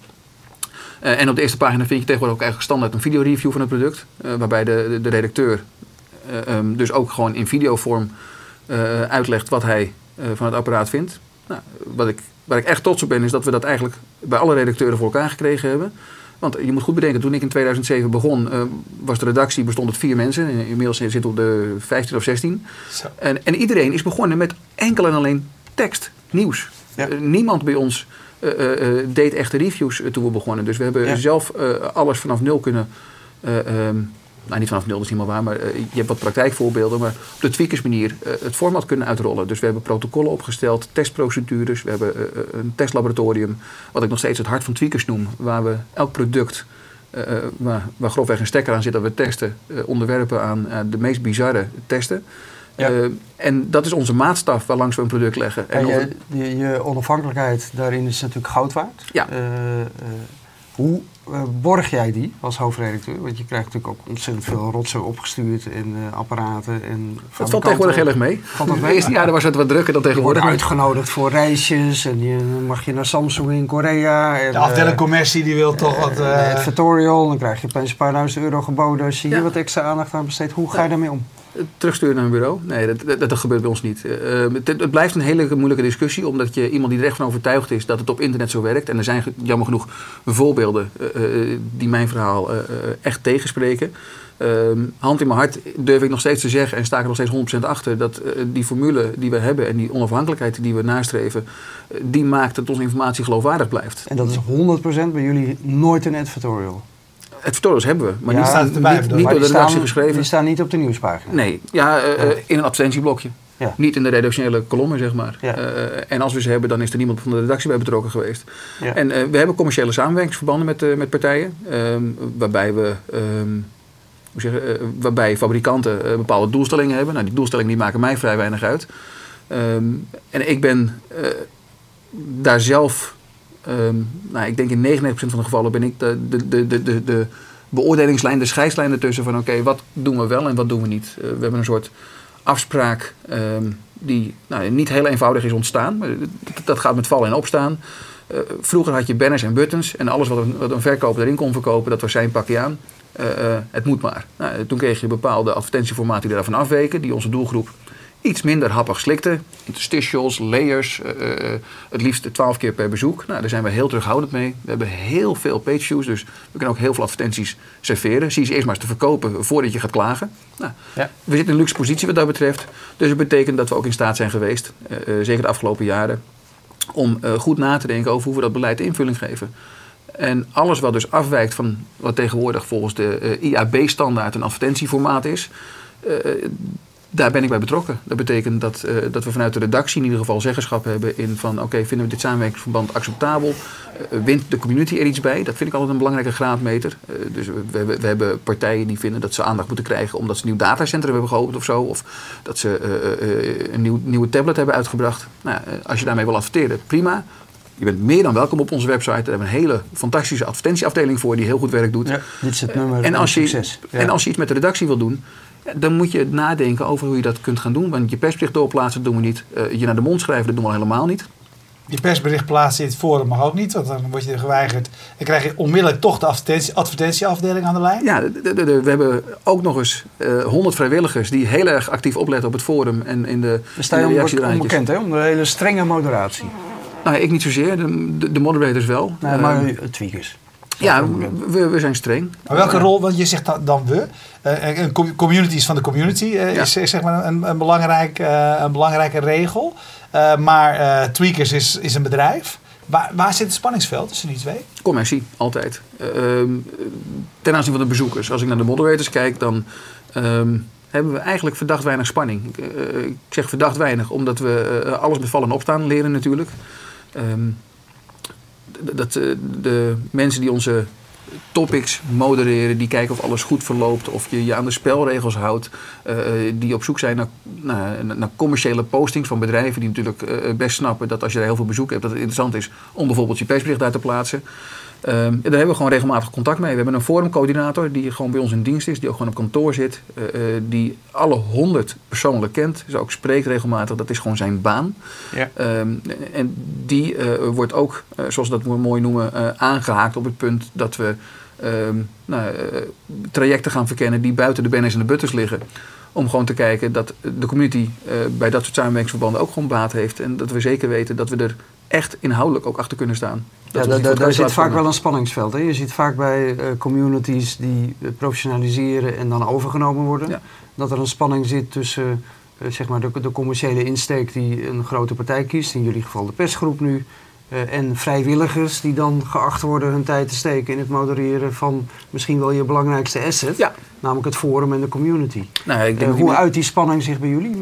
Eh, en op de eerste pagina vind je tegenwoordig ook eigenlijk standaard een videoreview van het product. eh, waarbij de, de, de redacteur eh, ehm, dus ook gewoon in videovorm uitlegt wat hij van het apparaat vindt. Nou, wat ik, waar ik echt trots op ben, is dat we dat eigenlijk bij alle redacteuren voor elkaar gekregen hebben. Want je moet goed bedenken, toen ik in 2007 begon, was de redactie bestond uit vier mensen. En Inmiddels zit op de 15 of 16. Zo. En, en iedereen is begonnen met enkel en alleen tekst, nieuws. Ja. Niemand bij ons deed echte reviews eh, toen we begonnen. Dus we hebben Ja. zelf eh, alles vanaf nul kunnen. eh, ehm, nou, niet vanaf nul, dat is niet meer waar, maar eh, je hebt wat praktijkvoorbeelden. Maar op de tweakers manier eh, het format kunnen uitrollen. Dus we hebben protocollen opgesteld, testprocedures. We hebben eh, eh, een testlaboratorium, wat ik nog steeds het hart van tweakers noem. Waar we elk product, eh, eh, waar, waar grofweg een stekker aan zit dat we testen, eh, onderwerpen aan eh, de meest bizarre testen. Ja. Eh, en dat is onze maatstaf waarlangs we een product leggen. En je, je, je onafhankelijkheid daarin is natuurlijk goud waard. Ja. Eh, eh, hoe borg jij die als hoofdredacteur? Want je krijgt natuurlijk ook ontzettend veel rotzooi opgestuurd en eh, apparaten. En dat valt tegenwoordig heel erg mee. Valt dat <laughs> mee? eerste jaren was het wat drukker dan Je wordt tegenwoordig. uitgenodigd voor reisjes en je, dan mag je naar Samsung in Korea. En, De afdeling commercie die wil toch wat. advertorial, dan krijg je opeens een paar duizend euro geboden als je Ja. hier wat extra aandacht aan besteedt. Hoe ga je daarmee om? Terugsturen naar een bureau? Nee, dat, dat, gebeurt bij ons niet. Eh, het, het blijft een hele moeilijke discussie, omdat je iemand die er echt van overtuigd is dat het op internet zo werkt. En er zijn jammer genoeg voorbeelden eh, eh, die mijn verhaal eh, eh, echt tegenspreken. Ehm, hand in mijn hart durf ik nog steeds te zeggen en sta ik er nog steeds 100% achter dat eh, die formule die we hebben en die onafhankelijkheid die we nastreven, eh, die maakt dat onze informatie geloofwaardig blijft. En dat is 100% bij jullie nooit een advertorial. Advertorials hebben we, maar Ja, niet, staat het erbij, niet, bedoel niet door de redactie staan, geschreven. die staan niet op de nieuwspagina. Nee, ja, eh, eh, in een advertentieblokje. Ja. Niet in de redactionele kolommen, zeg maar. Ja. Eh, en als we ze hebben, dan is er niemand van de redactie bij betrokken geweest. Ja. En we hebben commerciële samenwerkingsverbanden met, met partijen. ehm, waarbij we... ehm, hoe zeggen, eh, waarbij fabrikanten bepaalde doelstellingen hebben. Nou, die doelstellingen die maken mij vrij weinig uit. Ehm, en ik ben daar zelf... ehm, nou, ik denk in 99% van de gevallen ben ik de, de, de, de, de, de beoordelingslijn, de scheidslijn ertussen van... oké, wat doen we wel en wat doen we niet? Eh, we hebben een soort afspraak ehm, die nou, niet heel eenvoudig is ontstaan. Maar dat, gaat met vallen en opstaan. Eh, vroeger had je banners en buttons en alles wat een, verkoper erin kon verkopen, dat was zijn pakje aan. Eh, het moet maar. Nou, toen kreeg je bepaalde advertentieformaten die daarvan afweken, die onze doelgroep iets minder happig slikte. Interstitials, layers, eh, eh, het liefst 12 keer per bezoek. Nou, daar zijn we heel terughoudend mee. We hebben heel veel page views, dus we kunnen ook heel veel advertenties serveren. Zie ze eerst maar eens te verkopen voordat je gaat klagen. Nou, Ja. We zitten in een luxe positie wat dat betreft. Dus het betekent dat we ook in staat zijn geweest, eh, zeker de afgelopen jaren, om goed na te denken over hoe we dat beleid invulling geven. En alles wat dus afwijkt van wat tegenwoordig volgens de IAB-standaard een advertentieformaat is, daar ben ik bij betrokken. Dat betekent dat, uh, dat we vanuit de redactie in ieder geval zeggenschap hebben in van oké, vinden we dit samenwerkingsverband acceptabel? Uh, wint de community er iets bij? Dat vind ik altijd een belangrijke graadmeter. Uh, dus we, we, we, hebben partijen die vinden dat ze aandacht moeten krijgen omdat ze een nieuw datacentrum hebben geopend of zo. Of dat ze een nieuw, nieuwe tablet hebben uitgebracht. Nou, als je daarmee wil adverteren, prima. Je bent meer dan welkom op onze website. Daar hebben we een hele fantastische advertentieafdeling voor die heel goed werk doet. Ja, dit is het nummer en als je. Ja. En als je iets met de redactie wil doen, dan moet je nadenken over hoe je dat kunt gaan doen. Want je persbericht doorplaatsen, dat doen we niet. Uh, je naar de mond schrijven, dat doen we helemaal niet. Je persbericht plaatsen in het forum mag ook niet, want dan word je er geweigerd. Dan krijg je onmiddellijk toch de advertentie, advertentieafdeling aan de lijn. Ja, de, de, de, we hebben ook nog eens uh, 100 vrijwilligers die heel erg actief opletten op het forum en in de, we staan de onbekend, hè? Om een hele strenge moderatie. Nou, ik niet zozeer, de, de, de moderators wel. Nee, maar uh, tweakers. Ja, we, we zijn streng. Maar welke rol, want je zegt dan we, uh, communities van de community uh, ja. is, is, zeg maar een, een, belangrijk, uh, een belangrijke regel. maar Tweakers is, is een bedrijf. Waar, waar zit het spanningsveld tussen die twee? Commercie, altijd. Ehm, ten aanzien van de bezoekers. Als ik naar de moderators kijk, dan um, hebben we eigenlijk verdacht weinig spanning. Ik, ik zeg verdacht weinig, omdat we alles met vallen en opstaan leren natuurlijk. Um, dat de, de mensen die onze topics modereren, die kijken of alles goed verloopt, of je je aan de spelregels houdt, uh, die op zoek zijn naar, naar, commerciële postings van bedrijven die natuurlijk best snappen dat als je er heel veel bezoek hebt, dat het interessant is om bijvoorbeeld je persbericht daar te plaatsen. Um, daar hebben we gewoon regelmatig contact mee. We hebben een forumcoördinator die gewoon bij ons in dienst is, die ook gewoon op kantoor zit, uh, uh, die alle honderd persoonlijk kent, dus ook spreekt regelmatig. Dat is gewoon zijn baan. Ja. Um, en die uh, wordt ook, zoals we dat mooi noemen, aangehaakt op het punt dat we um, nou, trajecten gaan verkennen die buiten de banners en de butters liggen. Om gewoon te kijken dat de community bij dat soort samenwerkingsverbanden ook gewoon baat heeft. En dat we zeker weten dat we er echt inhoudelijk ook achter kunnen staan. Ja, daar, zit vaak wel een spanningsveld. Hè? Je ziet vaak bij uh, communities die uh, professionaliseren en dan overgenomen worden, ja. dat er een spanning zit tussen uh, zeg maar de, de, commerciële insteek die een grote partij kiest, in jullie geval de persgroep nu, uh, en vrijwilligers die dan geacht worden hun tijd te steken in het modereren van misschien wel je belangrijkste asset. Ja. Namelijk het forum en de community. Nou, ik denk uh, hoe uit die spanning zich bij jullie?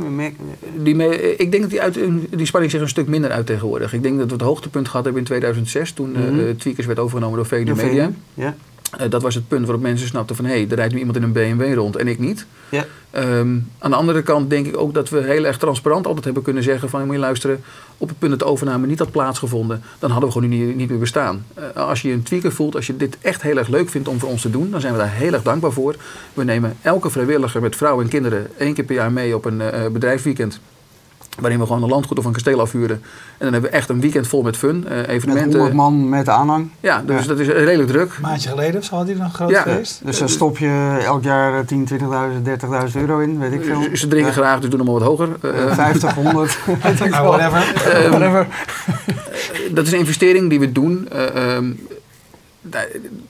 Die ik denk dat die, uit, die spanning zich een stuk minder uit tegenwoordig. Ik denk dat we het hoogtepunt gehad hebben in 2006 toen mm -hmm. uh, Tweakers werd overgenomen door VD Media. Ja. Uh, dat was het punt waarop mensen snapten van... hé, hey, er rijdt nu iemand in een BMW rond en ik niet. Ja. Um, aan de andere kant denk ik ook dat we heel erg transparant altijd hebben kunnen zeggen... van moet je luisteren, op het punt dat de overname niet had plaatsgevonden... dan hadden we gewoon niet, niet meer bestaan. Uh, als je een tweaker voelt, als je dit echt heel erg leuk vindt om voor ons te doen... dan zijn we daar heel erg dankbaar voor. We nemen elke vrijwilliger met vrouwen en kinderen... één keer per jaar mee op een uh, bedrijfsweekend... Waarin we gewoon een landgoed of een kasteel afhuren. En dan hebben we echt een weekend vol met fun. Uh, evenementen. Met 100 man met aanhang. Ja, dus ja. dat is redelijk druk. Een maandje geleden zo had hij nog een groot ja. feest. Dus dan stop je elk jaar 10, 20.000, 30.000 euro in, weet ik veel. Ze drinken ja. graag, dus doen hem wat hoger. Uh, 50, 100. whatever. Um, whatever. dat is een investering die we doen. Um,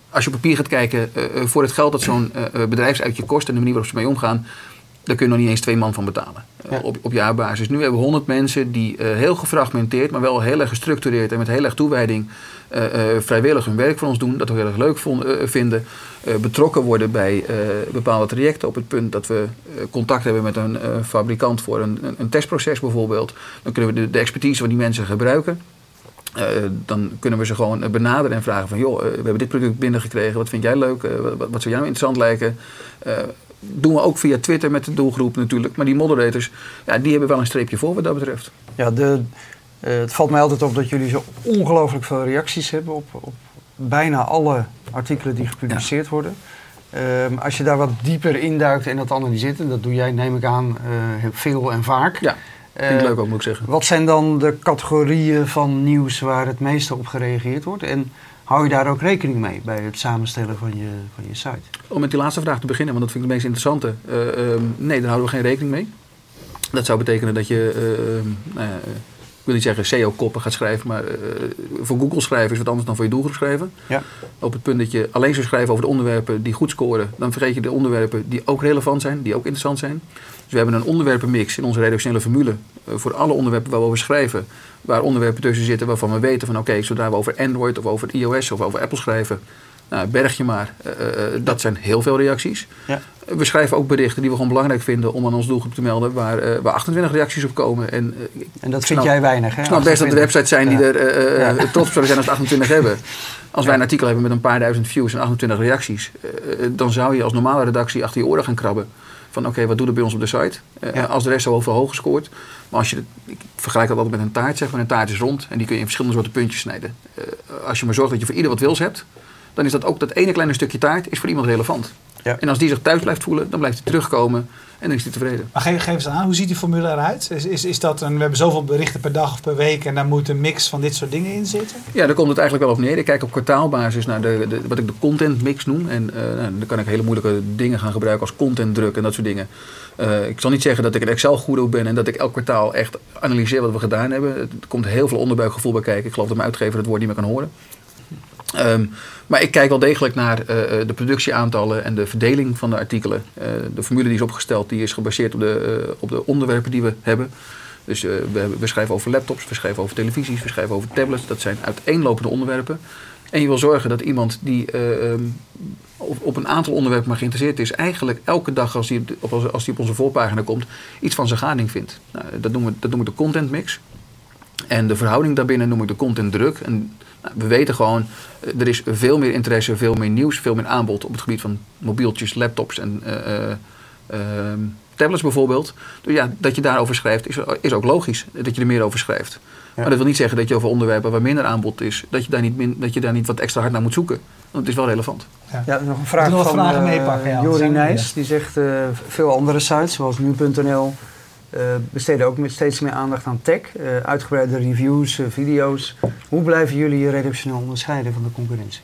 als je op papier gaat kijken, voor het geld dat zo'n bedrijfsuitje kost en de manier waarop ze mee omgaan, daar kun je nog niet eens twee man van betalen. Ja. Uh, op, op jaarbasis. Nu hebben we 100 mensen die uh, heel gefragmenteerd, maar wel heel erg gestructureerd en met heel erg toewijding uh, vrijwillig hun werk voor ons doen. Dat we heel erg leuk vonden, vinden. betrokken worden bij bepaalde trajecten. Op het punt dat we contact hebben met een fabrikant voor een, een, een, testproces bijvoorbeeld. Dan kunnen we de, de expertise van die mensen gebruiken. Uh, dan kunnen we ze gewoon benaderen en vragen van... joh, uh, we hebben dit product binnengekregen, wat vind jij leuk? Uh, wat, wat, zou jou interessant lijken? Doen we ook via Twitter met de doelgroep natuurlijk. Maar die moderators, ja, die hebben wel een streepje voor wat dat betreft. Ja, de, het valt mij altijd op dat jullie zo ongelooflijk veel reacties hebben... op, op bijna alle artikelen die gepubliceerd ja. worden... Um, als je daar wat dieper induikt en dat analyseert... en dat doe jij, neem ik aan, veel en vaak... Ja. Vind ik leuk ook, moet ik zeggen. Wat zijn dan de categorieën van nieuws waar het meeste op gereageerd wordt? En hou je daar ook rekening mee bij het samenstellen van je, van je site? Om met die laatste vraag te beginnen, want dat vind ik de meest interessante. Uh, um, nee, daar houden we geen rekening mee. Dat zou betekenen dat je, uh, uh, ik wil niet zeggen SEO-koppen gaat schrijven, maar voor Google schrijven is wat anders dan voor je doelgroep schrijven. Ja. Op het punt dat je alleen zou schrijven over de onderwerpen die goed scoren, dan vergeet je de onderwerpen die ook relevant zijn, die ook interessant zijn. Dus we hebben een onderwerpenmix in onze redactionele formule uh, voor alle onderwerpen waar we over schrijven. Waar onderwerpen tussen zitten waarvan we weten van oké, okay, zodra we over Android of over iOS of over Apple schrijven, Nou, berg je maar. dat zijn heel veel reacties. Ja. We schrijven ook berichten die we gewoon belangrijk vinden om aan ons doelgroep te melden, waar, waar 28 reacties op komen. En, en dat vind jij weinig, hè? Het snap best dat er websites zijn die er trots op zijn als 28 hebben. Als wij een artikel hebben met een paar duizend views en 28 reacties, dan zou je als normale redactie achter je oren gaan krabben. Van oké, wat doet er bij ons op de site? Als de rest zo hoog gescoord. Maar als je, ik vergelijk dat altijd met een taart, zeg maar. Een taart is rond en die kun je in verschillende soorten puntjes snijden. Uh, als je maar zorgt dat je voor ieder wat wils hebt, dan is dat ook dat ene kleine stukje taart is voor iemand relevant. Ja. En als die zich thuis blijft voelen, dan blijft hij terugkomen en dan is hij tevreden. Maar geef, geef eens aan, hoe ziet die formule eruit? Is, is, is dat een, we hebben zoveel berichten per dag of per week en daar moet een mix van dit soort dingen in zitten? Ja, daar komt het eigenlijk wel op neer. Ik kijk op kwartaalbasis naar de, de wat ik de content mix noem. En uh, nou, dan kan ik hele moeilijke dingen gaan gebruiken als content druk en dat soort dingen. Uh, ik zal niet zeggen dat ik een Excel-goeroe ben en dat ik elk kwartaal echt analyseer wat we gedaan hebben. Er komt heel veel onderbuikgevoel bij kijken. Ik geloof dat mijn uitgever het woord niet meer kan horen. Um, maar ik kijk wel degelijk naar uh, de productieaantallen en de verdeling van de artikelen. Uh, de formule die is opgesteld, die is gebaseerd op de, op de onderwerpen die we hebben. Dus we, we, schrijven over laptops, we schrijven over televisies, we schrijven over tablets. Dat zijn uiteenlopende onderwerpen. En je wil zorgen dat iemand die um, op, een aantal onderwerpen maar geïnteresseerd is, eigenlijk elke dag als hij op, als die op onze voorpagina komt, iets van zijn gading vindt. Nou, dat, noemen we, dat noem ik de content mix. En de verhouding daarbinnen noem ik de content druk. En nou, we weten gewoon, eh, er is veel meer interesse, veel meer nieuws, veel meer aanbod op het gebied van mobieltjes, laptops en uh, uh, tablets bijvoorbeeld. Dus ja, dat je daarover schrijft is, is ook logisch, dat je er meer over schrijft. Maar dat wil niet zeggen dat je over onderwerpen waar minder aanbod is, dat je daar niet, min, dat je daar niet wat extra hard naar moet zoeken. Want het is wel relevant. Ja, ja nog een vraag nog van vragen meepakken, ja, Jori Nijs. Die zegt veel andere sites, zoals nu.nl, uh, besteden ook met steeds meer aandacht aan tech, uh, uitgebreide reviews, uh, video's. Hoe blijven jullie je redactioneel onderscheiden van de concurrentie?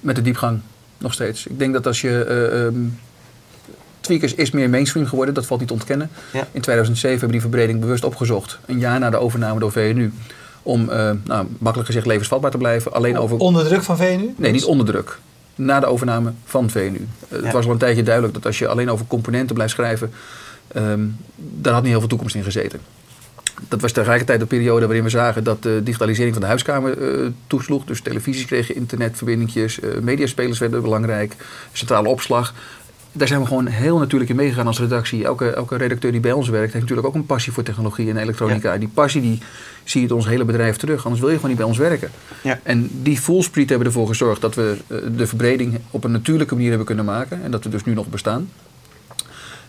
Met de diepgang, nog steeds. Ik denk dat als je. Um, Tweakers is meer mainstream geworden, dat valt niet te ontkennen. Ja. In 2007 hebben we die verbreding bewust opgezocht, een jaar na de overname door VNU. Om, nou, makkelijk gezegd, levensvatbaar te blijven. Alleen over... Onder druk van VNU? Nee, niet onder druk. Na de overname van VNU. Het was al een tijdje duidelijk dat als je alleen over componenten blijft schrijven Um, daar had niet heel veel toekomst in gezeten. Dat was tegelijkertijd de periode waarin we zagen dat de digitalisering van de huiskamer uh, toesloeg. Dus televisies kregen internetverbindingjes, uh, mediaspelers werden belangrijk, centrale opslag. Daar zijn we gewoon heel natuurlijk in meegegaan als redactie. Elke, elke redacteur die bij ons werkt heeft natuurlijk ook een passie voor technologie en elektronica. Ja. Die passie die zie je in ons hele bedrijf terug, anders wil je gewoon niet bij ons werken. Ja. En die voelspriet hebben ervoor gezorgd dat we uh, de verbreding op een natuurlijke manier hebben kunnen maken. En dat we dus nu nog bestaan.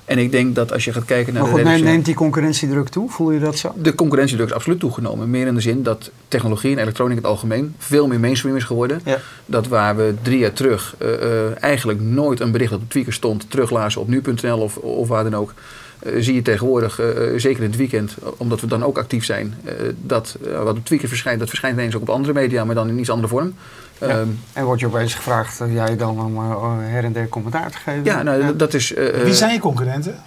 En ik denk dat als je gaat kijken naar. Maar goed, neemt die concurrentiedruk toe? Voel je dat zo? De concurrentiedruk is absoluut toegenomen. Meer in de zin dat technologie en elektronica in het algemeen veel meer mainstream is geworden. Ja. Dat waar we drie jaar terug uh, uh, eigenlijk nooit een bericht dat op Tweaker stond teruglazen op nu.nl of, of waar dan ook. Uh, zie je tegenwoordig, zeker in het weekend, omdat we dan ook actief zijn, dat wat op Tweaker verschijnt, dat verschijnt ineens ook op andere media, maar dan in iets andere vorm. Ehm, en word je opeens gevraagd, uh, jij dan om uh, her en der commentaar te geven? Ja, nou, dat is... Uh, Wie zijn je concurrenten?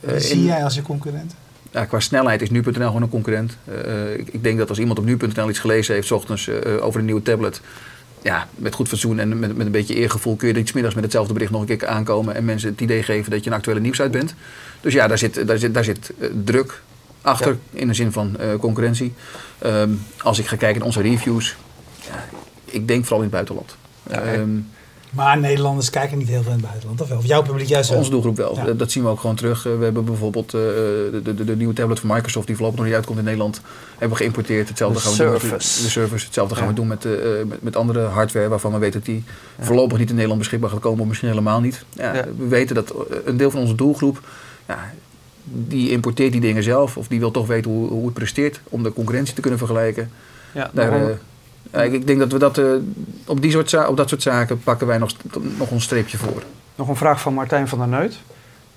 Wie zie jij als je concurrenten? Ja, qua snelheid is nu.nl gewoon een concurrent. Ik, ik, denk dat als iemand op nu.nl iets gelezen heeft, s ochtends over een nieuwe tablet, ja, met goed fatsoen en met, met een beetje eergevoel kun je er iets middags met hetzelfde bericht nog een keer aankomen en mensen het idee geven dat je een actuele nieuws uit bent. Dus ja, daar zit, daar zit, daar zit druk achter in de zin van concurrentie. Um, als ik ga kijken naar onze reviews, ja, ik denk vooral in het buitenland. Ehm, maar Nederlanders kijken niet heel veel in het buitenland, of wel? Of jouw publiek juist wel? Onze doelgroep wel. Dat zien we ook gewoon terug. Eh, we hebben bijvoorbeeld uh, de, de, de, nieuwe tablet van Microsoft, die voorlopig nog niet uitkomt in Nederland, hebben we geïmporteerd. Hetzelfde gaan we doen met de service. Hetzelfde gaan we doen met, uh, met, met, andere hardware waarvan we weten dat die voorlopig niet in Nederland beschikbaar gaat komen, of misschien helemaal niet. We weten dat een deel van onze doelgroep die importeert die dingen zelf, of die wil toch weten hoe, hoe het presteert om de concurrentie te kunnen vergelijken. Ja, Daar, ik denk dat we dat, uh, op, die soort op dat soort zaken pakken wij nog, nog een streepje voor. Nog een vraag van Martijn van der Neut.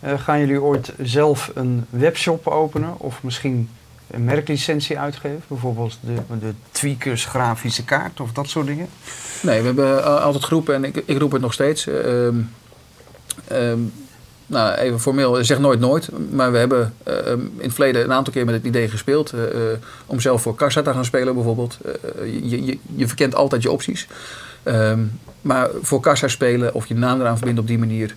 Uh, gaan jullie ooit zelf een webshop openen of misschien een merklicentie uitgeven? Bijvoorbeeld de, de Tweakers grafische kaart of dat soort dingen? Nee, we hebben altijd geroepen en ik, ik roep het nog steeds. Uh, nou, even formeel, zeg nooit nooit. Maar we hebben uh, in het verleden een aantal keer met het idee gespeeld. Uh, om zelf voor kassa te gaan spelen bijvoorbeeld. Je, je, je, verkent altijd je opties. Um, maar voor kassa spelen of je naam eraan verbinden op die manier.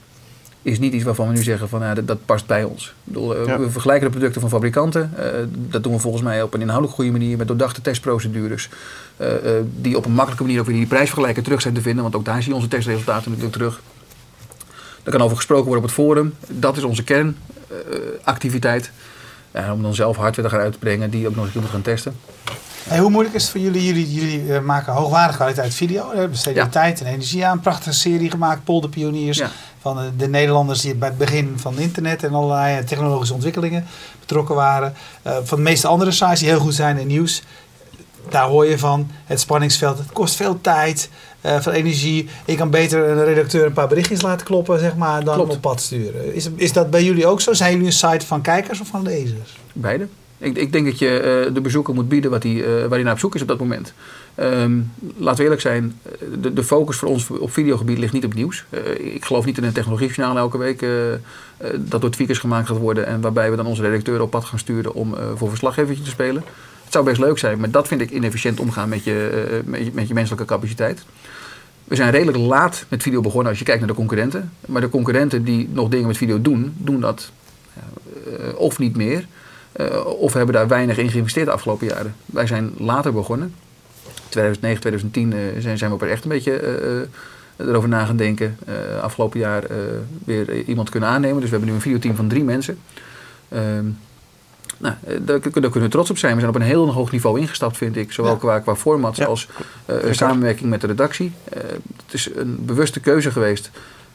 is niet iets waarvan we nu zeggen van ja, dat, dat past bij ons. Ik bedoel, We vergelijken de producten van fabrikanten. Dat doen we volgens mij op een inhoudelijk goede manier met doordachte testprocedures. Die op een makkelijke manier ook weer die prijsvergelijken terug zijn te vinden. Want ook daar zie je onze testresultaten natuurlijk terug. Daar kan over gesproken worden op het forum. Dat is onze kernactiviteit. om dan zelf hardware te gaan uitbrengen die ook nog eens moet gaan testen. Hey, hoe moeilijk is het voor jullie? Jullie, jullie uh, maken hoogwaardige kwaliteit video. Besteden ja. tijd en energie aan. Een prachtige serie gemaakt, Polder Pioniers. Ja. Van de, de, Nederlanders die bij het begin van internet en allerlei technologische ontwikkelingen betrokken waren. Uh, van de meeste andere sites die heel goed zijn in nieuws. Daar hoor je van het spanningsveld. Het kost veel tijd, uh, veel energie. Je kan beter een redacteur een paar berichtjes laten kloppen, zeg maar, dan Klopt. op pad sturen. Is, is dat bij jullie ook zo? Zijn jullie een site van kijkers of van lezers? Beide. Ik, ik denk dat je uh, de bezoeker moet bieden wat hij, uh, waar hij naar op zoek is op dat moment. Um, laten we eerlijk zijn, de, de, focus voor ons op videogebied ligt niet op nieuws. Uh, ik geloof niet in een technologiejournaal elke week dat door tweakers gemaakt gaat worden en waarbij we dan onze redacteuren op pad gaan sturen om voor verslaggevertje te spelen. Het zou best leuk zijn, maar dat vind ik inefficiënt omgaan met je, met je, met je menselijke capaciteit. We zijn redelijk laat met video begonnen als je kijkt naar de concurrenten. Maar de concurrenten die nog dingen met video doen, doen dat of niet meer. Uh, of hebben daar weinig in geïnvesteerd de afgelopen jaren. Wij zijn later begonnen. 2009, 2010 uh, zijn, zijn we op echt een beetje erover na gaan denken. afgelopen jaar weer iemand kunnen aannemen. Dus we hebben nu een videoteam van drie mensen. Nou, daar, daar, kunnen we trots op zijn. We zijn op een heel hoog niveau ingestapt, vind ik. Zowel ja. qua, qua formats ja. als samenwerking met de redactie. het is een bewuste keuze geweest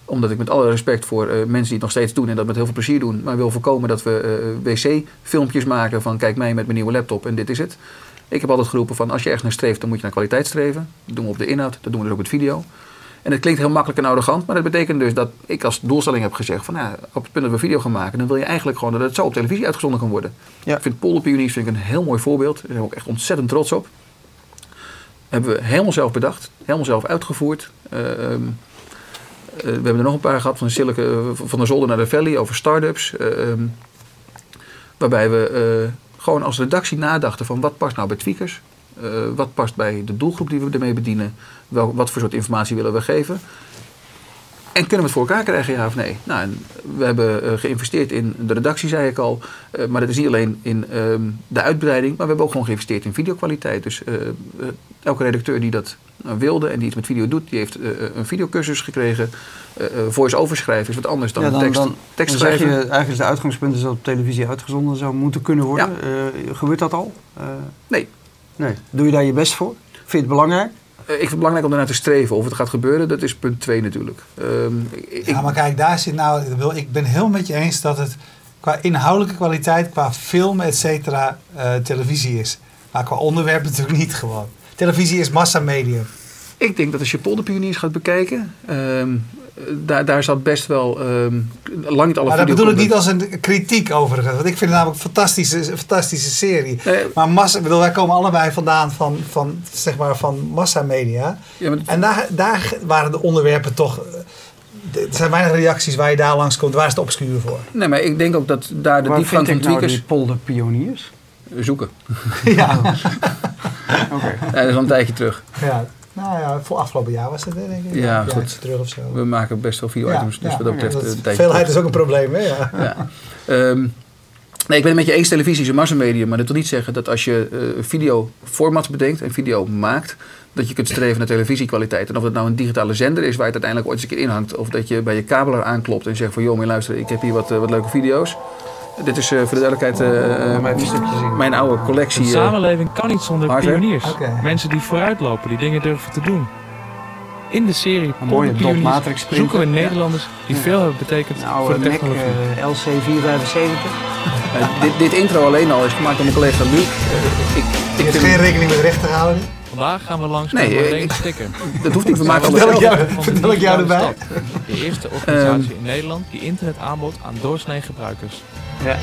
omdat ik met alle respect voor uh, mensen die het nog steeds doen en dat met heel veel plezier doen, maar wil voorkomen dat we wc-filmpjes maken van kijk mij met mijn nieuwe laptop en dit is het. Ik heb altijd geroepen van als je echt naar streeft, dan moet je naar kwaliteit streven. Dat doen we op de inhoud, dat doen we dus ook met video. En het klinkt heel makkelijk en arrogant, maar dat betekent dus dat ik als doelstelling heb gezegd van nou, op het punt dat we video gaan maken, dan wil je eigenlijk gewoon dat het zo op televisie uitgezonden kan worden. Ja. Ik vind Polderpioniers vind ik een heel mooi voorbeeld. Daar zijn we ook echt ontzettend trots op. Hebben we helemaal zelf bedacht, helemaal zelf uitgevoerd. Uh, eh, we hebben er nog een paar gehad van de, Silicon, van de zolder naar de valley over start-ups. Eh, ehm, waarbij we eh, gewoon als redactie nadachten van wat past nou bij tweakers? Wat past bij de doelgroep die we ermee bedienen? Wel, wat voor soort informatie willen we geven? En kunnen we het voor elkaar krijgen, ja of nee? Nou, we hebben uh, geïnvesteerd in de redactie, zei ik al. Uh, maar dat is niet alleen in uh, de uitbreiding, maar we hebben ook gewoon geïnvesteerd in videokwaliteit. Dus elke redacteur die dat wilde en die iets met video doet, die heeft een videocursus gekregen. Voice-over schrijven is wat anders dan, ja, dan tekst, dan, tekst dan schrijven. Zeg je eigenlijk de uitgangspunt is dat op televisie uitgezonden zou moeten kunnen worden. Ja. gebeurt dat al? nee. Nee. Doe je daar je best voor? Vind je het belangrijk? Eh, ik vind het belangrijk om ernaar te streven. Of het gaat gebeuren, dat is punt 2 natuurlijk. Um, ja, maar kijk, daar zit nou... Ik ben heel met je eens dat het qua inhoudelijke kwaliteit, qua film, et cetera, uh, televisie is. Maar qua onderwerp <laughs> natuurlijk niet gewoon. Televisie is massamedium. Ik denk dat als je polderpioniers gaat bekijken, um, daar, daar zat best wel um, lang niet alle Maar dat bedoel ik niet als een kritiek overigens. Want ik vind het namelijk een fantastische, fantastische serie. Nee. Maar massa, bedoel, wij komen allebei vandaan van, van, zeg maar, van massamedia. Ja, en daar, daar waren de onderwerpen toch... Er zijn weinig reacties waar je daar langs komt. Waar is het obscuur voor? Nee, maar ik denk ook dat daar de diepgang van tweakers... Nou die polderpioniers? Zoeken. <laughs> Ja. <laughs> Oké. Okay. Ja, dat is al een tijdje terug. Ja. Nou ja, voor afgelopen jaar was het denk ik. Ja, goed. Terug of zo. We maken best wel veel items, dus wat dat betreft... Ja, veelheid is ook een probleem, hè? Ja. <laughs> ja. Um, nee, ik ben het met je eens, televisie is een massamedium, maar dat wil niet zeggen dat als je uh, videoformats bedenkt en video maakt, dat je kunt streven naar televisiekwaliteit. En of het nou een digitale zender is waar je het uiteindelijk ooit eens een keer inhangt, of dat je bij je kabelaar aanklopt en zegt van joh, maar luister, ik heb hier wat, uh, wat leuke video's. Dit is uh, voor de duidelijkheid uh, mijn, mijn oude collectie. De samenleving kan niet zonder hardware. pioniers. Okay. Mensen die vooruitlopen, die dingen durven te doen. In de serie mooie Pioniers zoeken we Nederlanders die ja. veel hebben betekend nou, voor de technologie. Uh, LC475. dit, dit, intro alleen al is gemaakt door mijn collega Luc. ik, ik heb geen rekening met rechten houden. Vandaag gaan we langs nee, bij Marleen Sticker. Dat hoeft niet, we maken alles zelf. Vertel ik jou erbij. De eerste organisatie in Nederland die internet aanbod aan doorsnee gebruikers. Ja.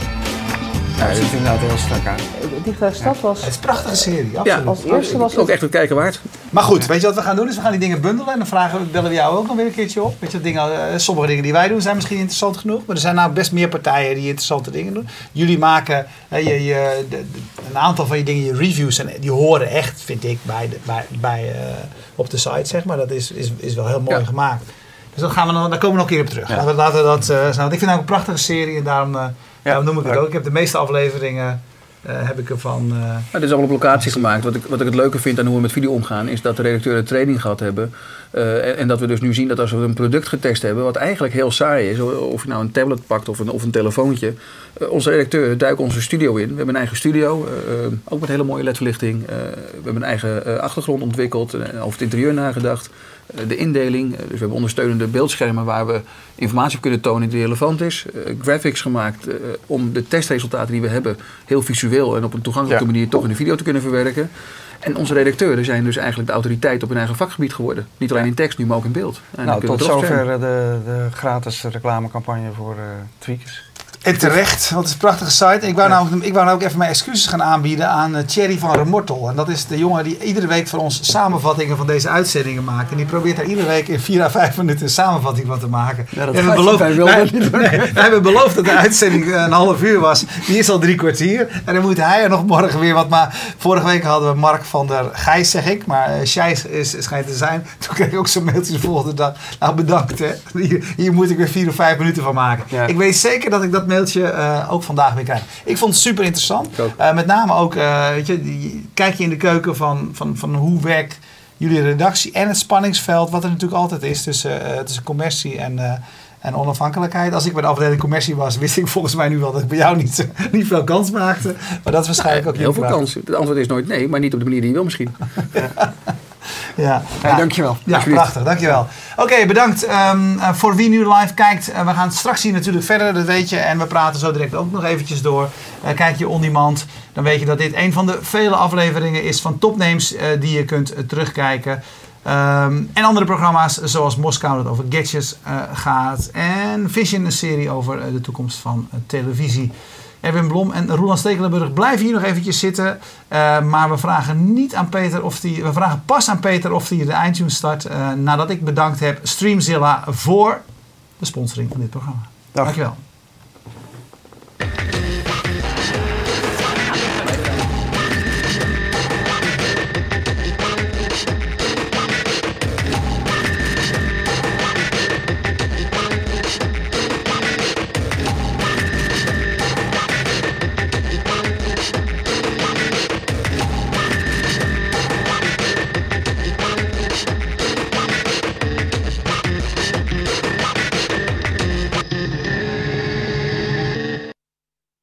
Ja, dat is inderdaad heel strak aan. Digitale Stad was... Het is een prachtige serie, absoluut. Ja, als eerste was het... ook echt het kijken waard. Maar goed, weet je wat we gaan doen? Is we gaan die dingen bundelen en dan vragen, bellen we jou ook nog weer een keertje op. Weet je, dingen, uh, sommige dingen die wij doen zijn misschien interessant genoeg, maar er zijn nou best meer partijen die interessante dingen doen. Jullie maken uh, je, je, de, de, een aantal van je dingen, je reviews, en die horen echt, vind ik, bij, de, bij, bij, uh, op de site, zeg maar. Dat is, is, is wel heel mooi ja. gemaakt. Dus dat gaan we dan, daar komen we nog een keer op terug. Laten we, laten dat, uh, ik vind het ook een prachtige serie en daarom, uh, daarom noem ik het ook. Ik heb de meeste afleveringen uh, heb ik ervan. Uh, ja, dit is allemaal op locatie gemaakt. Wat ik, wat ik het leuke vind aan hoe we met video omgaan, is dat de redacteuren training gehad hebben. Uh, en, en, dat we dus nu zien dat als we een product getest hebben, wat eigenlijk heel saai is, of je nou een tablet pakt of een, of een telefoontje, onze redacteuren duiken onze studio in. We hebben een eigen studio, ook met hele mooie ledverlichting. we hebben een eigen achtergrond ontwikkeld, over het interieur nagedacht. Eh, de indeling. Eh, dus we hebben ondersteunende beeldschermen waar we informatie kunnen tonen die relevant is. Eh, graphics gemaakt om de testresultaten die we hebben heel visueel en op een toegankelijke manier toch in de video te kunnen verwerken. En onze redacteuren zijn dus eigenlijk de autoriteit op hun eigen vakgebied geworden. Niet alleen in tekst, nu maar ook in beeld. En nou, tot zover de, de, gratis reclamecampagne voor uh, Tweakers. En terecht, want het is een prachtige site. Ik wou, nou, ik wou nou ook even mijn excuses gaan aanbieden aan uh, Thierry van Remortel. En dat is de jongen die iedere week voor ons samenvattingen van deze uitzendingen maakt. En die probeert daar iedere week in 4 à 5 minuten een samenvatting van te maken. Ja, dat we, beloofd, wij, wij, hebben beloofd dat de uitzending een half uur was. Die is al drie kwartier. En dan moet hij er nog morgen weer wat. Maar vorige week hadden we Mark van der Gijs, zeg ik. Maar uh, is, schijnt te zijn. Toen kreeg ik ook zo'n mailtje de volgende dag. Nou, bedankt hè. Hier, hier moet ik weer 4 of 5 minuten van maken. Ik weet zeker dat ik dat mailtje uh, ook vandaag weer krijgen. Ik vond het super interessant. Uh, met name ook, uh, weet je, kijk je in de keuken van, van, van hoe werkt jullie redactie en het spanningsveld, wat er natuurlijk altijd is tussen, tussen commercie en, en onafhankelijkheid. Als ik bij de afdeling commercie was, wist ik volgens mij nu wel dat ik bij jou niet, <laughs> niet veel kans maakte. Maar dat is waarschijnlijk ook heel veel kans. Het antwoord is nooit nee, maar niet op de manier die je wil misschien. <laughs> ja. Hey, dankjewel. Ja, prachtig. Dankjewel. Oké, bedankt um, uh, voor wie nu live kijkt. Uh, we gaan straks hier natuurlijk verder, dat weet je. En we praten zo direct ook nog eventjes door. Uh, kijk je on demand, dan weet je dat dit een van de vele afleveringen is van topnames die je kunt terugkijken. Um, en andere programma's zoals Moskou dat over gadgets gaat. En Vision, een serie over de toekomst van televisie. Erwin Blom en Roland Stekelenburg blijven hier nog eventjes zitten. Uh, maar we vragen niet aan Peter of die, we vragen pas aan Peter of hij de iTunes start. Uh, nadat ik bedankt heb Streamzilla voor de sponsoring van dit programma. Dag. Dankjewel.